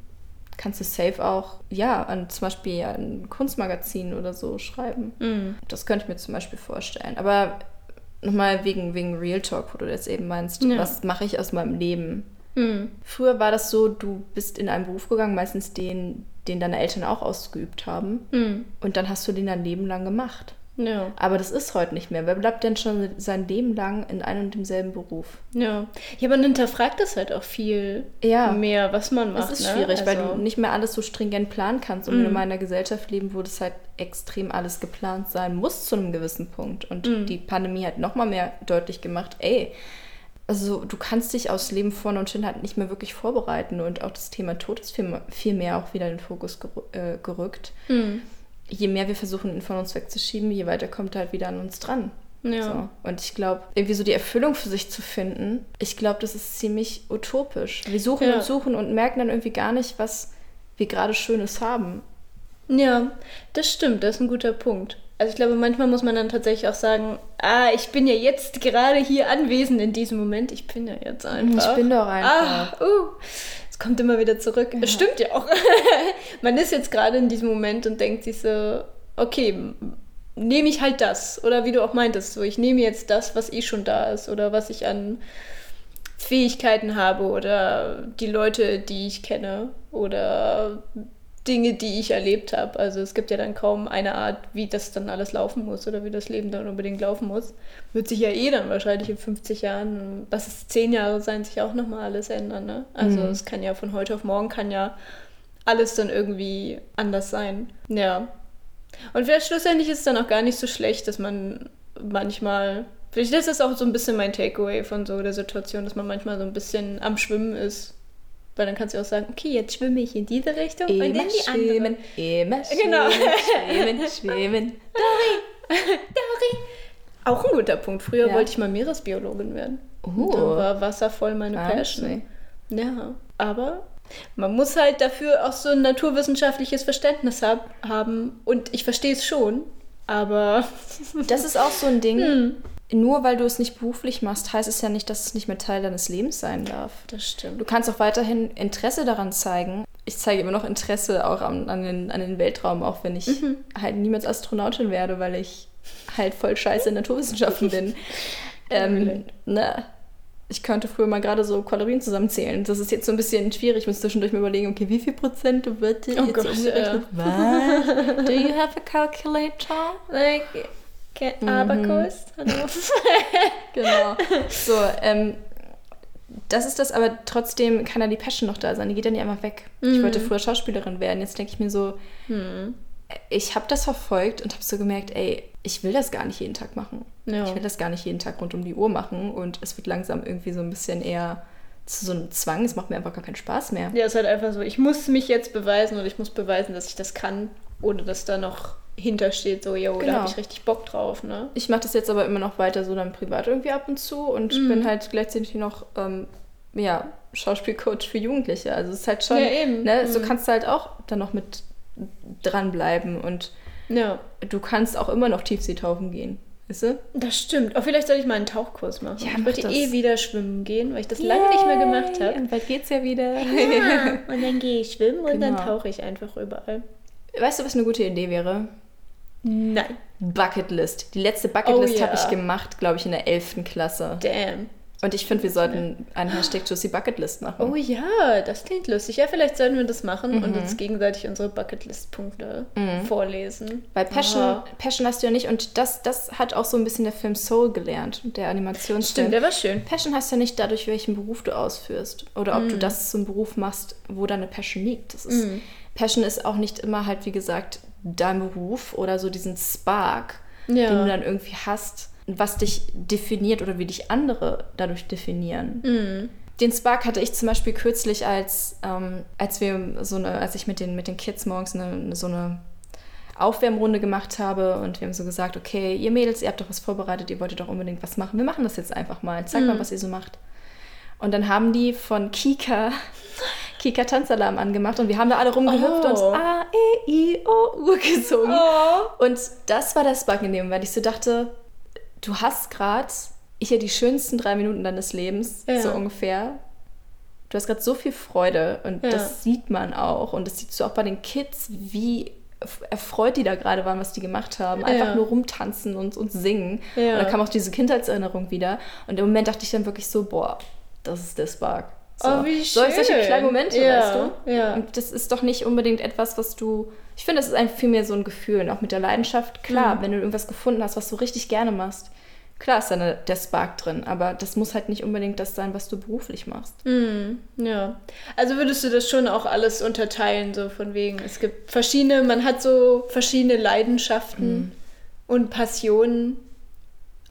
kannst du safe auch, ja, an zum Beispiel ein Kunstmagazin oder so schreiben. Mm. Das könnte ich mir zum Beispiel vorstellen. Aber nochmal wegen, wegen Real Talk, wo du jetzt eben meinst, Ja. was mache ich aus meinem Leben? Mm. Früher war das so, du bist in einen Beruf gegangen, meistens den, den deine Eltern auch ausgeübt haben. Mm. Und dann hast du den dein Leben lang gemacht. Ja. Aber das ist heute nicht mehr. Wer bleibt denn schon sein Leben lang in einem und demselben Beruf? Ja. Ja, man hinterfragt es halt auch viel Ja. mehr, was man macht. Das ist ne? schwierig, weil Also- du nicht mehr alles so stringent planen kannst. Und Mm. in einer Gesellschaft leben, wo das halt extrem alles geplant sein muss zu einem gewissen Punkt. Und Mm. die Pandemie hat nochmal mehr deutlich gemacht, ey, also du kannst dich aufs Leben vorne und hin halt nicht mehr wirklich vorbereiten. Und auch das Thema Tod ist viel, viel mehr auch wieder in den Fokus äh, gerückt. Mm. Je mehr wir versuchen, ihn von uns wegzuschieben, je weiter kommt er halt wieder an uns dran. Ja. So. Und ich glaube, irgendwie so die Erfüllung für sich zu finden, ich glaube, das ist ziemlich utopisch. Wir suchen Ja. und suchen und merken dann irgendwie gar nicht, was wir gerade Schönes haben. Ja, das stimmt, das ist ein guter Punkt. Also ich glaube, manchmal muss man dann tatsächlich auch sagen, ah, ich bin ja jetzt gerade hier anwesend in diesem Moment. Ich bin ja jetzt einfach. Ich bin doch einfach. Ah, uh, es kommt immer wieder zurück. Es stimmt ja auch. (laughs) man ist jetzt gerade in diesem Moment und denkt sich so, okay, nehme ich halt das. Oder wie du auch meintest, so, ich nehme jetzt das, was eh schon da ist oder was ich an Fähigkeiten habe oder die Leute, die ich kenne oder Dinge, die ich erlebt habe. Also es gibt ja dann kaum eine Art, wie das dann alles laufen muss oder wie das Leben dann unbedingt laufen muss. Wird sich ja eh dann wahrscheinlich in 50 Jahren, was es 10 Jahre sein, sich auch nochmal alles ändern. Ne? Also es kann ja von heute auf morgen kann ja alles dann irgendwie anders sein. Ja. Und vielleicht schlussendlich ist es dann auch gar nicht so schlecht, dass man manchmal, vielleicht ist das auch so ein bisschen mein Takeaway von so der Situation, dass man manchmal so ein bisschen am Schwimmen ist. Weil dann kannst du auch sagen, okay, jetzt schwimme ich in diese Richtung und in Immer die andere. schwimmen, immer schwimmen, Genau. schwimmen, schwimmen. Auch ein guter Punkt. Früher Ja. wollte ich mal Meeresbiologin werden. Oh. Dann war Wasser voll meine. Passion. Ja, aber man muss halt dafür auch so ein naturwissenschaftliches Verständnis hab, haben. Und ich verstehe es schon, aber Das ist auch so ein Ding. Hm. Nur weil du es nicht beruflich machst, heißt es ja nicht, dass es nicht mehr Teil deines Lebens sein darf. das stimmt. Du kannst auch weiterhin Interesse daran zeigen. Ich zeige immer noch Interesse auch an, an, den, an den Weltraum, auch wenn ich Mhm. halt niemals Astronautin werde, weil ich halt voll scheiße in Naturwissenschaften bin. (laughs) ähm, ne? Ich könnte früher mal gerade so Kalorien zusammenzählen. Das ist jetzt so ein bisschen schwierig. Ich muss zwischendurch mir überlegen, okay, wie viel Prozent wird Oh jetzt Gott? Was? (laughs) Do you have a calculator? Like, Abacus? Hallo? (laughs) Genau. So, ähm, das ist das, aber trotzdem kann ja die Passion noch da sein. Die geht ja nicht einfach weg. Mhm. Ich wollte früher Schauspielerin werden. Jetzt denke ich mir so, ich habe das verfolgt und habe so gemerkt, ey, ich will das gar nicht jeden Tag machen. Ja. Ich will das gar nicht jeden Tag rund um die Uhr machen und es wird langsam irgendwie so ein bisschen eher zu so einem Zwang. Es macht mir einfach gar keinen Spaß mehr. Ja, ist halt einfach so, ich muss mich jetzt beweisen oder ich muss beweisen, dass ich das kann, ohne dass da noch hintersteht, so, yo, da Genau. habe ich richtig Bock drauf, ne? Ich mache das jetzt aber immer noch weiter so dann privat irgendwie ab und zu und Mhm. bin halt gleichzeitig noch ähm, ja, Schauspielcoach für Jugendliche. Also es ist halt schon, Ja, eben. ne, so Mhm. kannst du halt auch dann noch mit dranbleiben und Ja, du kannst auch immer noch Tiefseetauchen gehen. Weißt du? das stimmt. Oh, vielleicht soll ich mal einen Tauchkurs machen. Ja, ich wollte das. eh wieder schwimmen gehen, weil ich das lange nicht mehr gemacht habe. Und bald geht's ja wieder. Ja, (laughs) und dann gehe ich schwimmen und dann Genau. tauche ich einfach überall. Weißt du, was eine gute Idee wäre? Nein. Bucketlist. Die letzte Bucketlist Oh, ja. habe ich gemacht, glaube ich, in der 11. Klasse. Damn. Und ich finde, wir sollten einen Hashtag Juicy Bucketlist machen. Oh ja, das klingt lustig. Ja, vielleicht sollten wir das machen und uns gegenseitig unsere Bucketlist-Punkte vorlesen. Weil Passion, Ah. Passion hast du ja nicht und das, das hat auch so ein bisschen der Film Soul gelernt, der Animationsfilm. Stimmt, der war schön. Passion hast du ja nicht dadurch, welchen Beruf du ausführst oder ob du Mhm. das zum Beruf machst, wo deine Passion liegt. Das ist, Passion ist auch nicht immer halt, wie gesagt, dein Beruf oder so diesen Spark, Ja. den du dann irgendwie hast, was dich definiert oder wie dich andere dadurch definieren. Mhm. Den Spark hatte ich zum Beispiel kürzlich, als, ähm, als wir so eine, als ich mit den, mit den Kids morgens eine, so eine Aufwärmrunde gemacht habe und wir haben so gesagt, okay, ihr Mädels, ihr habt doch was vorbereitet, ihr wolltet doch unbedingt was machen. Wir machen das jetzt einfach mal. Zeig mal, was ihr so macht. Und dann haben die von Kika, Kika Tanzalarm angemacht und wir haben da alle rumgehüpft Oh. und A, E, I, O, U gesungen. Oh. Und das war das Bug in dem, weil ich so dachte, du hast gerade hier die schönsten drei Minuten deines Lebens, Ja. so ungefähr. Du hast gerade so viel Freude und Ja. das sieht man auch. Und das siehst du auch bei den Kids, wie erfreut die da gerade waren, was die gemacht haben. Einfach Ja. nur rumtanzen und, und singen. Und dann kam auch diese Kindheitserinnerung wieder. Und im Moment dachte ich dann wirklich so, boah, das ist der Spark. So. Oh, wie Solche, solche schön. kleinen Momente, Ja, weißt du? ja. Und das ist doch nicht unbedingt etwas, was du. Ich finde, das ist einfach vielmehr so ein Gefühl. Und auch mit der Leidenschaft, klar, Mhm. wenn du irgendwas gefunden hast, was du richtig gerne machst, klar ist da eine, der Spark drin. Aber das muss halt nicht unbedingt das sein, was du beruflich machst. Mhm, ja. Also würdest du das schon auch alles unterteilen, so von wegen, es gibt verschiedene, man hat so verschiedene Leidenschaften und Passionen,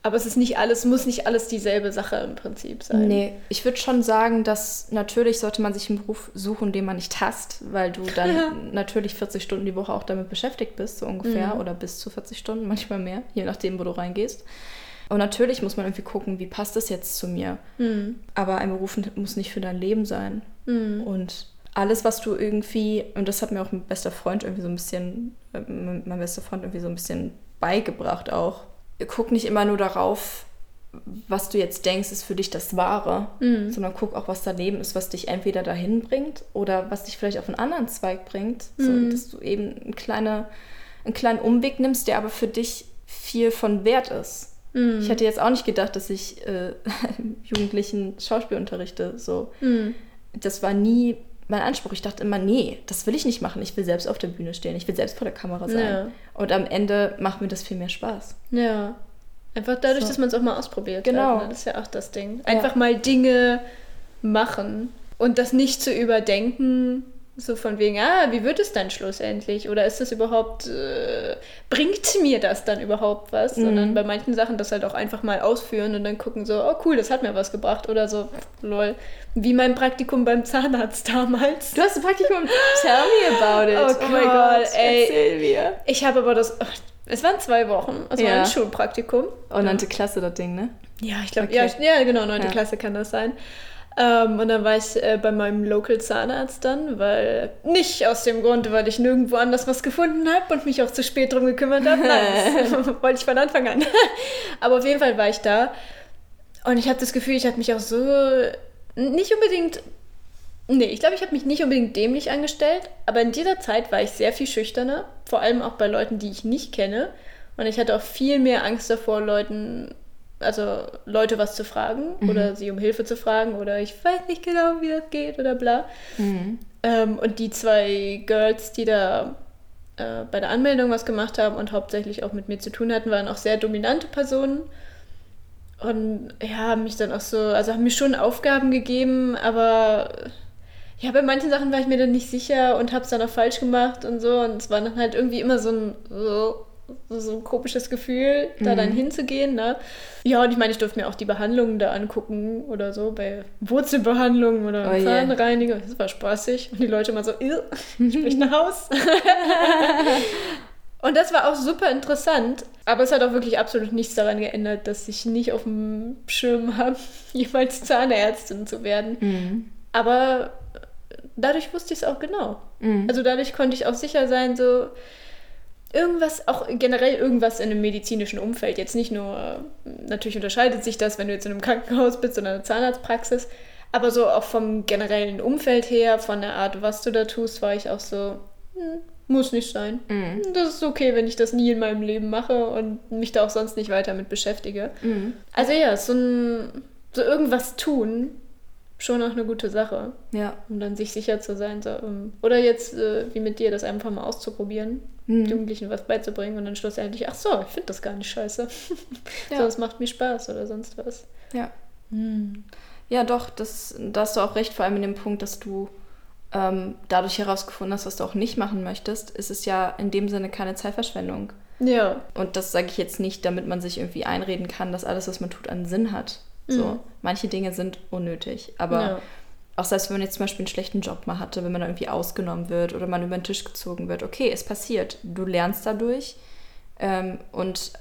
aber es ist nicht alles, muss nicht alles dieselbe Sache im Prinzip sein. Nee, ich würde schon sagen, dass natürlich sollte man sich einen Beruf suchen, den man nicht hasst, weil du dann natürlich 40 Stunden die Woche auch damit beschäftigt bist, so ungefähr, oder bis zu 40 Stunden, manchmal mehr, je nachdem, wo du reingehst. Und natürlich muss man irgendwie gucken, wie passt das jetzt zu mir. Aber ein Beruf muss nicht für dein Leben sein. Und alles, was du irgendwie, und das hat mir auch mein bester Freund irgendwie so ein bisschen, äh, mein bester Freund irgendwie so ein bisschen beigebracht auch. Guck nicht immer nur darauf, was du jetzt denkst, ist für dich das Wahre, Mhm. sondern guck auch, was daneben ist, was dich entweder dahin bringt oder was dich vielleicht auf einen anderen Zweig bringt. So, Mhm. dass du eben einen, kleine, einen kleinen Umweg nimmst, der aber für dich viel von Wert ist. Mhm. Ich hätte jetzt auch nicht gedacht, dass ich äh, (laughs) Jugendlichen Schauspiel unterrichte. So. Mhm. Das war nie mein Anspruch. Ich dachte immer, nee, das will ich nicht machen. Ich will selbst auf der Bühne stehen. Ich will selbst vor der Kamera sein. Ja. Und am Ende macht mir das viel mehr Spaß. Ja. Einfach dadurch, So. dass man es auch mal ausprobiert. Genau. Hat, ne? Das ist ja auch das Ding. Einfach mal Dinge machen und das nicht zu überdenken, so von wegen, ah, wie wird es dann schlussendlich? Oder ist das überhaupt, äh, bringt mir das dann überhaupt was? Mhm. Sondern bei manchen Sachen das halt auch einfach mal ausführen und dann gucken so, oh cool, das hat mir was gebracht. Oder so, lol. Wie mein Praktikum beim Zahnarzt damals. Du hast ein Praktikum. Tell me about it. Oh mein Gott, ey. Erzähl mir. Ich habe aber das, es waren zwei Wochen, es war Ja. ein Schulpraktikum. Oh, neunte Klasse, das Ding, ne? Ja, ich glaube, Okay. ja, ja, genau, neunte Ja. Klasse kann das sein. Ähm, und dann war ich äh, bei meinem Local Zahnarzt dann, weil nicht aus dem Grund, weil ich nirgendwo anders was gefunden habe und mich auch zu spät drum gekümmert habe. Nein, (laughs) das (laughs) wollte ich von Anfang an. (laughs) Aber auf jeden Fall war ich da und ich habe das Gefühl, ich habe mich auch so nicht unbedingt. Nee, ich glaube, ich habe mich nicht unbedingt dämlich angestellt, aber in dieser Zeit war ich sehr viel schüchterner, vor allem auch bei Leuten, die ich nicht kenne. Und ich hatte auch viel mehr Angst davor, Leuten, also Leute was zu fragen oder sie um Hilfe zu fragen oder ich weiß nicht genau, wie das geht oder bla. Ähm, und die zwei Girls, die da äh, bei der Anmeldung was gemacht haben und hauptsächlich auch mit mir zu tun hatten, waren auch sehr dominante Personen. Und ja, haben mich dann auch so, also haben mir schon Aufgaben gegeben, aber ja, bei manchen Sachen war ich mir dann nicht sicher und habe es dann auch falsch gemacht und so. Und es war dann halt irgendwie immer so ein, so, so ein komisches Gefühl, da dann hinzugehen. Ne? Ja, und ich meine, ich durfte mir auch die Behandlungen da angucken oder so, bei Wurzelbehandlungen oder Oh. Zahnreinigung. Das war spaßig. Und die Leute immer so, "Irr, ich möchte nach Haus. (laughs) Und das war auch super interessant, aber es hat auch wirklich absolut nichts daran geändert, dass ich nicht auf dem Schirm habe, (laughs) jemals Zahnärztin zu werden. Aber dadurch wusste ich es auch genau. Also dadurch konnte ich auch sicher sein, so irgendwas, auch generell irgendwas in einem medizinischen Umfeld. Jetzt nicht nur, natürlich unterscheidet sich das, wenn du jetzt in einem Krankenhaus bist oder einer Zahnarztpraxis, aber so auch vom generellen Umfeld her, von der Art, was du da tust, war ich auch so, hm, muss nicht sein. Das ist okay, wenn ich das nie in meinem Leben mache und mich da auch sonst nicht weiter mit beschäftige. Also ja, so, ein, so irgendwas tun, schon auch eine gute Sache. Ja. Um dann sich sicher zu sein. So, ähm, oder jetzt, äh, wie mit dir, das einfach mal auszuprobieren, Jugendlichen was beizubringen und dann schlussendlich, ach so, ich finde das gar nicht scheiße. (laughs) Ja. so, es macht mir Spaß oder sonst was. Ja. Ja, doch, das, da hast du auch recht, vor allem in dem Punkt, dass du ähm, dadurch herausgefunden hast, was du auch nicht machen möchtest, ist es ja in dem Sinne keine Zeitverschwendung. Ja. Und das sage ich jetzt nicht, damit man sich irgendwie einreden kann, dass alles, was man tut, einen Sinn hat. So, Mhm. manche Dinge sind unnötig. Aber Ja. auch selbst wenn man jetzt zum Beispiel einen schlechten Job mal hatte, wenn man irgendwie ausgenommen wird oder man über den Tisch gezogen wird, okay, es passiert. Du lernst dadurch. Ähm, und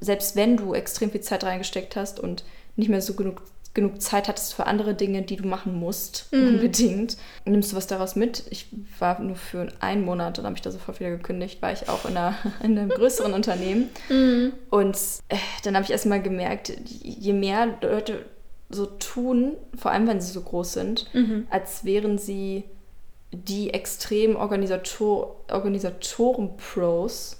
selbst wenn du extrem viel Zeit reingesteckt hast und nicht mehr so genug, genug Zeit hattest für andere Dinge, die du machen musst, unbedingt, nimmst du was daraus mit. Ich war nur für einen Monat, dann habe ich da sofort wieder gekündigt, war ich auch in, einer, (laughs) in einem größeren Unternehmen. Und äh, dann habe ich erst mal gemerkt, je mehr Leute so tun, vor allem wenn sie so groß sind, als wären sie die extrem Organisator Organisatoren-Pros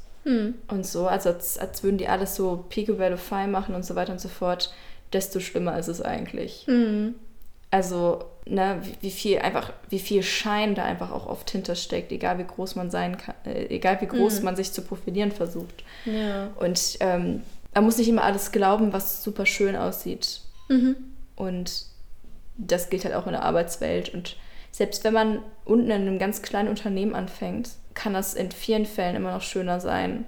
und so, also als, als würden die alles so picobello fein machen und so weiter und so fort, desto schlimmer ist es eigentlich. Also, ne, wie, viel einfach, wie viel Schein da einfach auch oft hintersteckt, egal wie groß man sein kann, äh, egal wie groß man sich zu profilieren versucht. Ja. Und ähm, man muss nicht immer alles glauben, was super schön aussieht. Und das gilt halt auch in der Arbeitswelt. Und selbst wenn man unten in einem ganz kleinen Unternehmen anfängt, kann das in vielen Fällen immer noch schöner sein,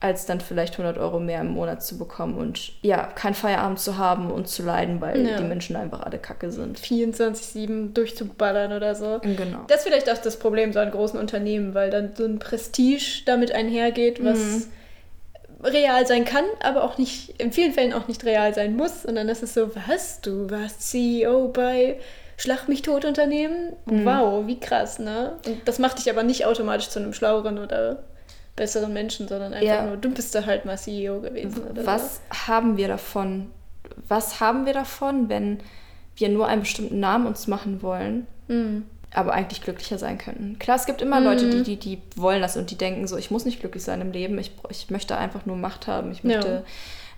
als dann vielleicht 100 Euro mehr im Monat zu bekommen und ja, keinen Feierabend zu haben und zu leiden, weil Ja. die Menschen einfach alle kacke sind. 24-7 durchzuballern oder so. Genau. Das ist vielleicht auch das Problem so an großen Unternehmen, weil dann so ein Prestige damit einhergeht, was real sein kann, aber auch nicht, in vielen Fällen auch nicht real sein muss. Und dann ist es so, was, du warst CEO bei Schlag mich tot Unternehmen. Mhm. Wow, wie krass, ne? Und das macht dich aber nicht automatisch zu einem schlaueren oder besseren Menschen, sondern einfach Ja. nur, du bist da halt mal CEO gewesen. Oder Was haben wir davon? Was haben wir davon, wenn wir nur einen bestimmten Namen uns machen wollen, So. Mm. aber eigentlich glücklicher sein könnten? Klar, es gibt immer Leute, die, die, die wollen das und die denken so, ich muss nicht glücklich sein im Leben, ich, ich möchte einfach nur Macht haben, ich möchte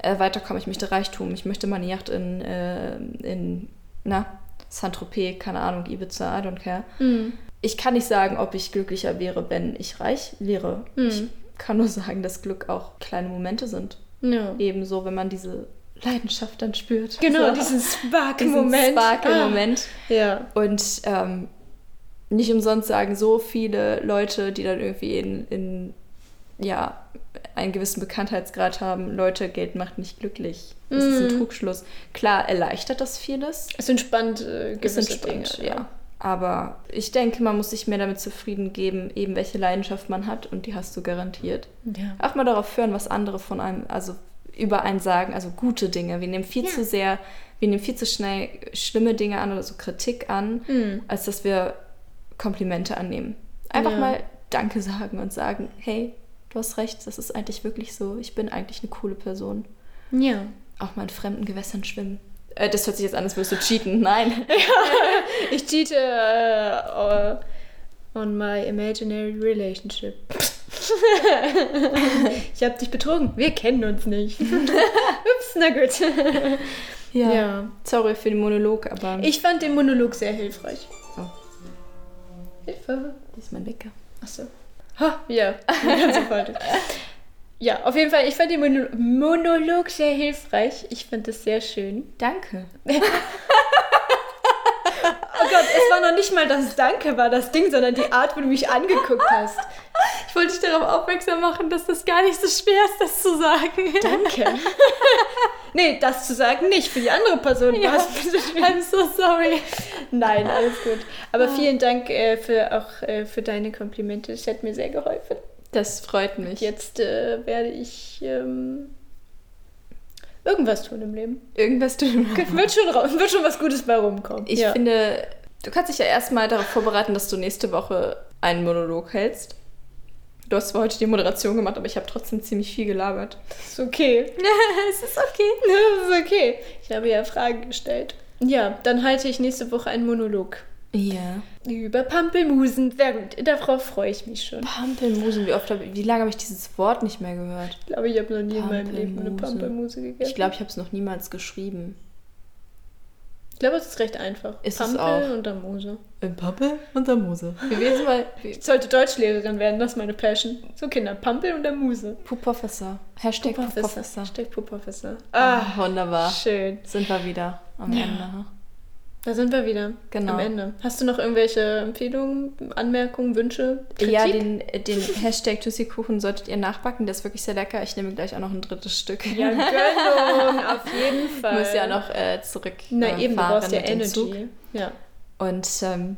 äh, weiterkommen, ich möchte Reichtum, ich möchte meine Yacht in, äh, in na, Saint-Tropez, keine Ahnung, Ibiza, I don't care. Mm. Ich kann nicht sagen, ob ich glücklicher wäre, wenn ich reich wäre. Ich kann nur sagen, dass Glück auch kleine Momente sind. Ja. Ebenso, wenn man diese Leidenschaft dann spürt. Genau, So. diesen (laughs) diesen Spark-Moment. Sparkle-Moment. Ah, ja. Und ähm, nicht umsonst sagen so viele Leute, die dann irgendwie in, in ja, einen gewissen Bekanntheitsgrad haben, Leute, Geld macht nicht glücklich. Das ist ein Trugschluss. Klar, erleichtert das vieles. Es entspannt äh, Es gewisse entspannt, Dinge. ja. Aber ich denke, man muss sich mehr damit zufrieden geben, eben welche Leidenschaft man hat und die hast du garantiert. ja. Auch mal darauf hören, was andere von einem, also über einen sagen, also gute Dinge. Wir nehmen viel zu sehr, wir nehmen viel zu schnell schlimme Dinge an oder so Kritik an, Mhm. als dass wir Komplimente annehmen. Einfach Ja. mal Danke sagen und sagen, hey, du hast recht, das ist eigentlich wirklich so. Ich bin eigentlich eine coole Person. Ja. Auch mal in fremden Gewässern schwimmen. Äh, das hört sich jetzt an, als würdest du cheaten. Nein. (laughs) Ich cheate äh, on my imaginary relationship. (laughs) ich habe dich betrogen. Wir kennen uns nicht. (laughs) Ups, na gut. Ja. Ja. Sorry für den Monolog, aber Ich fand den Monolog sehr hilfreich. Oh. Hilfe. das ist mein Wecker. Achso. Ha, ja, ganz sofort. Ja, auf jeden Fall, ich fand den Mono Monolog sehr hilfreich. Ich fand es sehr schön. Danke. (laughs) Oh Gott, es war noch nicht mal das Danke war das Ding, sondern die Art, wie du mich angeguckt hast. Ich wollte dich darauf aufmerksam machen, dass das gar nicht so schwer ist, das zu sagen. Danke. (laughs) nee, das zu sagen nicht. Für die andere Person Ja. war es bisschen schwierig. I'm so sorry. Nein, alles gut. Aber vielen Dank äh, für auch äh, für deine Komplimente. Das hat mir sehr geholfen. Das freut mich. Jetzt äh, werde ich ähm, irgendwas tun im Leben. Irgendwas tun. Wird schon, wird schon was Gutes bei rumkommen. Ich ja. finde, du kannst dich ja erstmal darauf vorbereiten, dass du nächste Woche einen Monolog hältst. Du hast zwar heute die Moderation gemacht, aber ich habe trotzdem ziemlich viel gelabert. ist okay. (laughs) es ist okay. (laughs) Das ist okay. Ich habe ja Fragen gestellt. Ja, dann halte ich nächste Woche einen Monolog Ja. über Pampelmusen. Sehr gut. Darauf freue ich mich schon. Pampelmusen, wie oft habe wie lange habe ich dieses Wort nicht mehr gehört? Ich glaube, ich habe noch nie in meinem Leben eine Pampelmuse. Gegessen. Ich glaube, ich habe es noch niemals geschrieben. Ich glaube, es ist recht einfach. Ist es Pampel auch. und dann Muse. Ein Pampel und der Muse. Wir mal. Ich sollte Deutschlehrerin werden, das ist meine Passion. So Kinder, Pampel und der Muse. Pup-Professor. Hashtag Pup-Professor. Hashtag Pup-Professor. Ah, Ah, wunderbar. schön. Sind wir wieder am Ja. Ende. Da sind wir wieder. Genau. Am Ende. Hast du noch irgendwelche Empfehlungen, Anmerkungen, Wünsche? Kritik? Ja, den, den Hashtag Tussi-Kuchen solltet ihr nachbacken. Der ist wirklich sehr lecker. Ich nehme gleich auch noch ein drittes Stück. Ja, Gönnung, auf jeden Fall. (laughs) muss ja noch äh, zurück. Na äh, eben, du brauchst ja. Energy. Ja. Und ähm,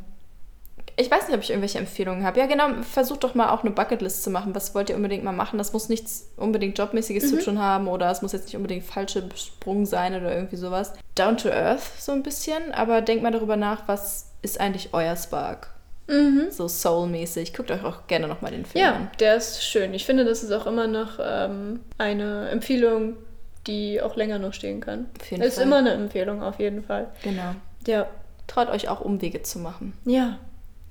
ich weiß nicht, ob ich irgendwelche Empfehlungen habe. Ja, genau, versucht doch mal auch eine Bucketlist zu machen. Was wollt ihr unbedingt mal machen? Das muss nichts unbedingt Jobmäßiges zu tun haben oder es muss jetzt nicht unbedingt falsche Sprung sein oder irgendwie sowas. Down to earth so ein bisschen, aber denkt mal darüber nach, was ist eigentlich euer Spark? So soulmäßig. Guckt euch auch gerne nochmal den Film ja, an. der ist schön. Ich finde, das ist auch immer noch ähm, eine Empfehlung, die auch länger noch stehen kann. Auf jeden ist Fall. immer eine Empfehlung, auf jeden Fall. Genau. Ja. Traut euch auch Umwege zu machen. Ja,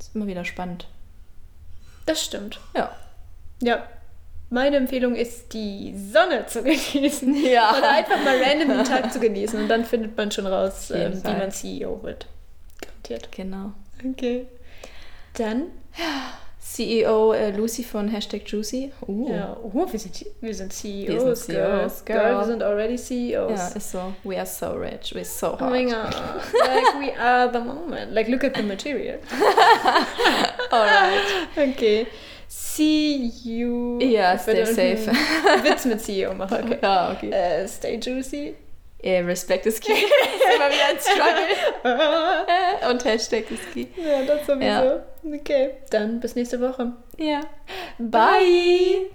Ist immer wieder spannend. das stimmt. Ja. Ja. Meine Empfehlung ist, die Sonne zu (laughs) genießen. Ja. Oder einfach mal random den Tag zu genießen. Und dann findet man schon raus, ähm, wie man CEO wird. Garantiert. Genau. Okay. Dann, CEO äh, Lucy von Hashtag Juicy. Uh. ja, oh, wir sind, wir sind CEOs, Wir sind. CEOs, girl. girl. Wir sind already CEOs. Ja, ist so. We are so rich. We're so hot. Oh my god. (laughs) like we are the moment. Like look at the material. (laughs) Alright. Okay. See you. Ja, werde stay irgendeinen Witz mit CEO machen. Okay. (laughs) Ja, okay. Äh, stay juicy. Yeah, Respect is key. (laughs) ist immer wieder ein Struggle. (laughs) Und Hashtag ist key. Ja, das sowieso. Ja. Okay. Dann bis nächste Woche. Ja. Bye.